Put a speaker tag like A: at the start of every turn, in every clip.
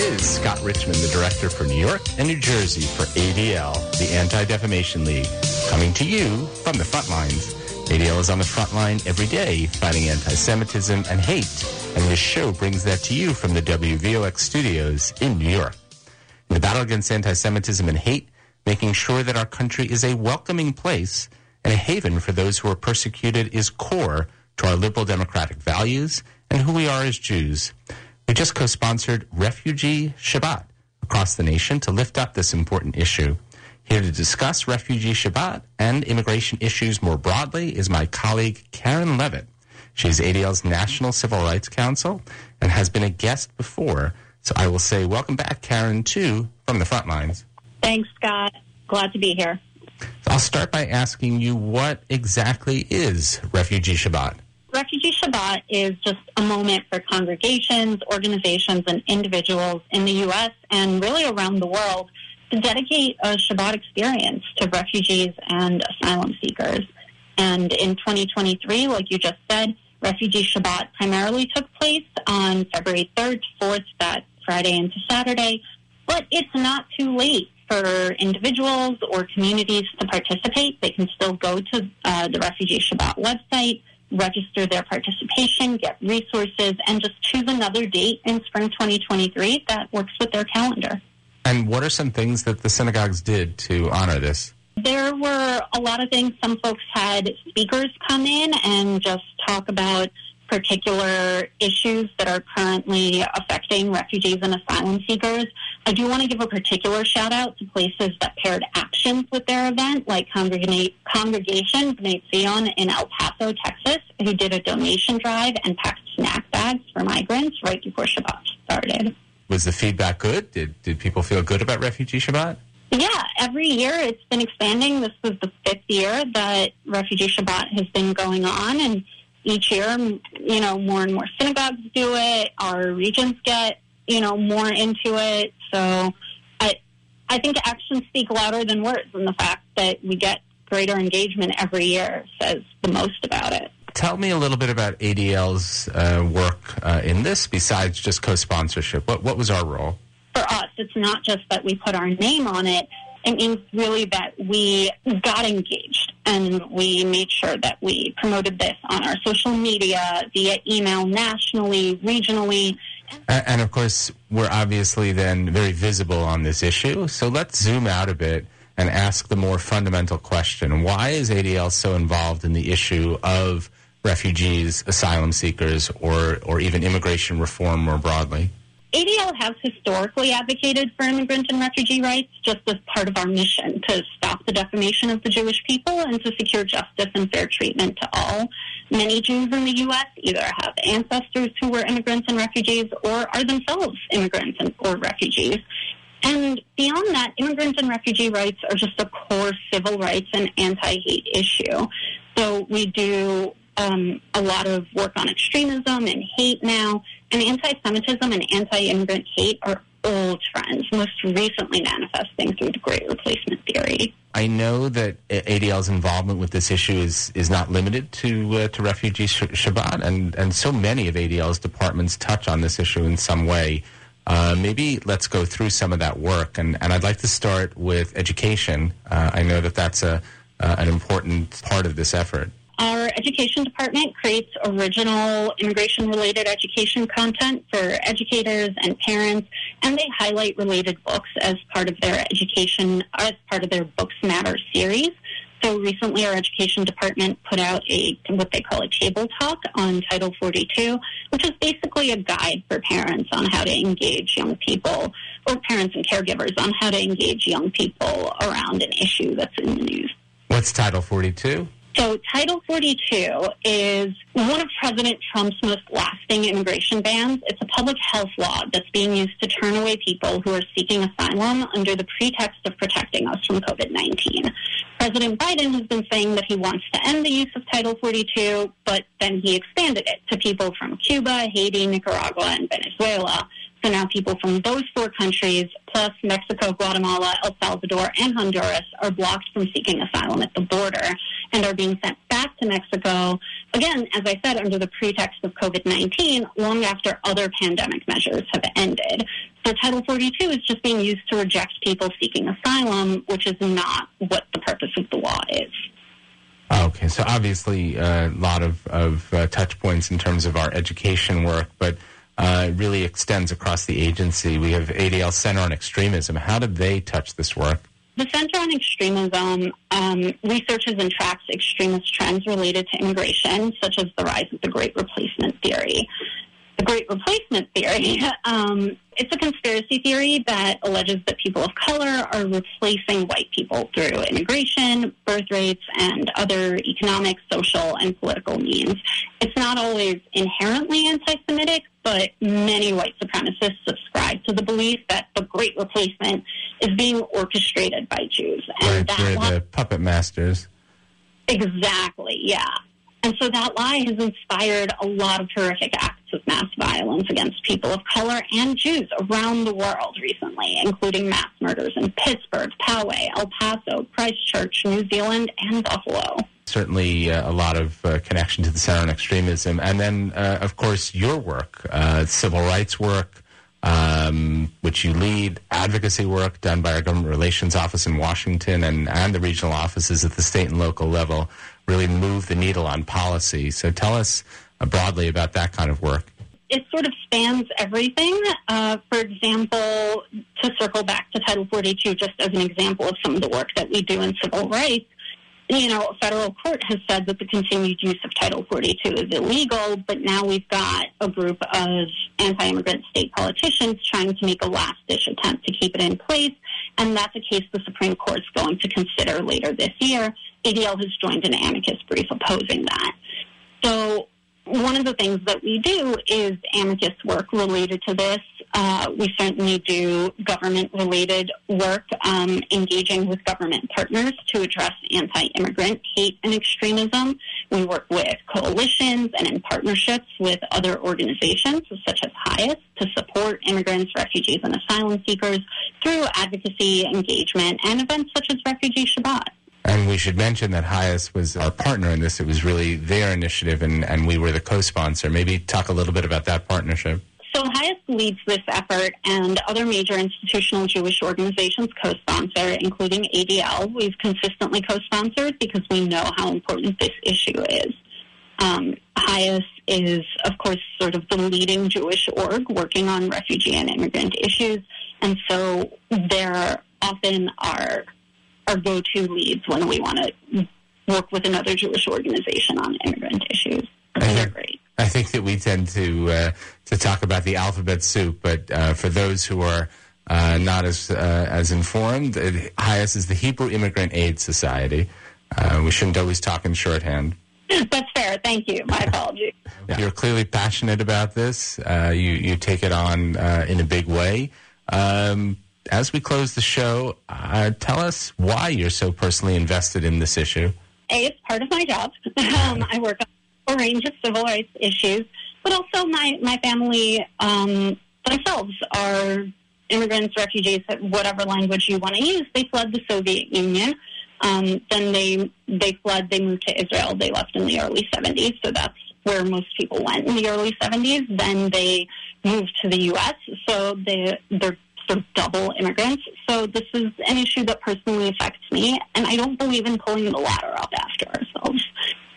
A: is Scott Richmond, the director for New York and New Jersey for ADL, the Anti-Defamation League, coming to you from the front lines. ADL is on the front line every day fighting anti-Semitism and hate, and this show brings that to you from the WVOX studios in New York. In the battle against anti-Semitism and hate, making sure that our country is a welcoming place and a haven for those who are persecuted is core to our liberal democratic values and who we are as Jews. We just co-sponsored Refugee Shabbat across the nation to lift up this important issue. Here to discuss Refugee Shabbat and immigration issues more broadly is my colleague Karen Levitt. She's ADL's National Civil Rights Counsel and has been a guest before. So I will say welcome back, Karen, too, from the front lines.
B: Thanks, Scott. Glad to be here.
A: I'll start by asking you what exactly is Refugee Shabbat?
B: Refugee Shabbat is just a moment for congregations, organizations, and individuals in the U.S. and really around the world to dedicate a Shabbat experience to refugees and asylum seekers. And in 2023, like you just said, Refugee Shabbat primarily took place on February 3rd to 4th, that Friday into Saturday. But it's not too late for individuals or communities to participate. They can still go to uh, the Refugee Shabbat website, register their participation, get resources, and just choose another date in spring 2023 that works with their calendar.
A: And what are some things that the synagogues did to honor this?
B: There were a lot of things. Some folks had speakers come in and just talk about particular issues that are currently affecting refugees and asylum seekers. I do want to give a particular shout out to places that paired actions with their event, like Congregation Zion in El Paso, Texas, who did a donation drive and packed snack bags for migrants right before Shabbat started.
A: Was the feedback good? Did, did people feel good about Refugee Shabbat?
B: Yeah, every year it's been expanding. This was the fifth year that Refugee Shabbat has been going on, and each year, you know, more and more synagogues do it. Our regions get, you know, more into it. So I, I think actions speak louder than words, and the fact that we get greater engagement every year says the most about it.
A: Tell me a little bit about ADL's uh, work uh, in this, besides just co-sponsorship. What what was our role?
B: For us, it's not just that we put our name on it. It means really that we got engaged and we made sure that we promoted this on our social media, via email, nationally, regionally.
A: And of course, we're obviously then very visible on this issue. So let's zoom out a bit and ask the more fundamental question why is ADL so involved in the issue of refugees, asylum seekers, or, or even immigration reform more broadly?
B: ADL has historically advocated for immigrant and refugee rights just as part of our mission to stop the defamation of the Jewish people and to secure justice and fair treatment to all. Many Jews in the U.S. either have ancestors who were immigrants and refugees or are themselves immigrants and, or refugees. And beyond that, immigrant and refugee rights are just a core civil rights and anti-hate issue. So we do um, a lot of work on extremism and hate now, and anti-Semitism and anti-immigrant hate are old trends, most recently manifesting through the Great Replacement theory.
A: I know that ADL's involvement with this issue is, is not limited to uh, to refugee sh- Shabbat, and, and so many of ADL's departments touch on this issue in some way. Uh, maybe let's go through some of that work, and, and I'd like to start with education. Uh, I know that that's a uh, an important part of this effort.
B: Our education department creates original immigration related education content for educators and parents, and they highlight related books as part of their education, as part of their Books Matter series. So recently, our education department put out a what they call a table talk on Title 42, which is basically a guide for parents on how to engage young people, or parents and caregivers on how to engage young people around an issue that's in the news.
A: What's Title 42?
B: So, Title 42 is one of President Trump's most lasting immigration bans. It's a public health law that's being used to turn away people who are seeking asylum under the pretext of protecting us from COVID 19. President Biden has been saying that he wants to end the use of Title 42, but then he expanded it to people from Cuba, Haiti, Nicaragua, and Venezuela. So now people from those four countries, plus Mexico, Guatemala, El Salvador, and Honduras, are blocked from seeking asylum at the border and are being sent back to Mexico, again, as I said, under the pretext of COVID 19, long after other pandemic measures have ended. So Title 42 is just being used to reject people seeking asylum, which is not what the purpose of the law is.
A: Okay, so obviously a lot of, of uh, touch points in terms of our education work, but uh, it really extends across the agency. We have ADL Center on Extremism. How did they touch this work?
B: The Center on Extremism um, researches and tracks extremist trends related to immigration, such as the rise of the Great Replacement Theory. The Great Replacement Theory, um, it's a conspiracy theory that alleges that people of color are replacing white people through immigration, birth rates, and other economic, social, and political means. It's not always inherently anti-Semitic, but many white supremacists subscribe to the belief that the Great Replacement is being orchestrated by Jews.
A: And right, they're the puppet masters.
B: Exactly, yeah. And so that lie has inspired a lot of horrific acts of mass violence against people of color and Jews around the world recently, including mass murders in Pittsburgh, Poway, El Paso, Christchurch, New Zealand, and Buffalo.
A: Certainly uh, a lot of uh, connection to the center on extremism. And then, uh, of course, your work, uh, civil rights work, um, which you lead, advocacy work done by our government relations office in Washington and, and the regional offices at the state and local level really move the needle on policy. So tell us uh, broadly about that kind of work.
B: It sort of spans everything. Uh, for example, to circle back to Title 42, just as an example of some of the work that we do in civil rights, you know, a federal court has said that the continued use of Title 42 is illegal, but now we've got a group of anti-immigrant state politicians trying to make a last-ditch attempt to keep it in place, and that's a case the Supreme Court's going to consider later this year. ADL has joined an amicus brief opposing that. So one of the things that we do is amicus work related to this. Uh, we certainly do government related work, um, engaging with government partners to address anti immigrant hate and extremism. We work with coalitions and in partnerships with other organizations such as HIAS to support immigrants, refugees, and asylum seekers through advocacy, engagement, and events such as Refugee Shabbat.
A: And we should mention that HIAS was our partner in this. It was really their initiative, and, and we were the co sponsor. Maybe talk a little bit about that partnership.
B: So HIAS leads this effort, and other major institutional Jewish organizations co sponsor, including ADL. We've consistently co sponsored because we know how important this issue is. Um, HIAS is, of course, sort of the leading Jewish org working on refugee and immigrant issues, and so there often are our go-to leads when we want to work with another Jewish organization on immigrant issues. They're great.
A: I think that we tend to uh, to talk about the alphabet soup, but uh, for those who are uh, not as uh, as informed, HIAS is the Hebrew Immigrant Aid Society. Uh, we shouldn't always talk in shorthand.
B: That's fair. Thank you. My apologies.
A: Yeah. You're clearly passionate about this. Uh, you you take it on in a big way. Um, as we close the show, uh, tell us why you're so personally invested in this issue.
B: A, it's part of my job. Um, I work on a range of civil rights issues, but also my, my family um, themselves are immigrants, refugees, whatever language you want to use. They fled the Soviet Union. Um, then they they fled. They moved to Israel. They left in the early 70s. So that's where most people went in the early 70s. Then they moved to the U.S. So they they're sort of double immigrants. So this is an issue that personally affects me, and I don't believe in pulling the ladder up after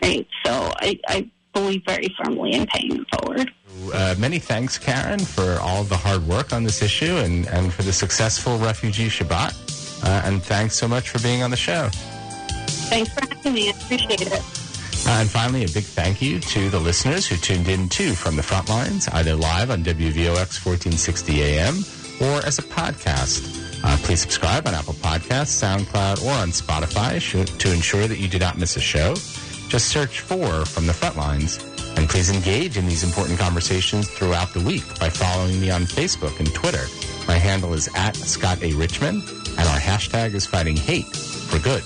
B: Right. So I, I believe very firmly in paying it forward.
A: Uh, many thanks, Karen, for all the hard work on this issue and, and for the successful refugee Shabbat. Uh, and thanks so much for being on the show.
B: Thanks for having me. I appreciate it.
A: Uh, and finally, a big thank you to the listeners who tuned in too from the front lines, either live on WVOX 1460 AM or as a podcast. Uh, please subscribe on Apple Podcasts, SoundCloud, or on Spotify to ensure that you do not miss a show. Just search for From the Frontlines. And please engage in these important conversations throughout the week by following me on Facebook and Twitter. My handle is at Scott A. Richmond, and our hashtag is fighting hate for good.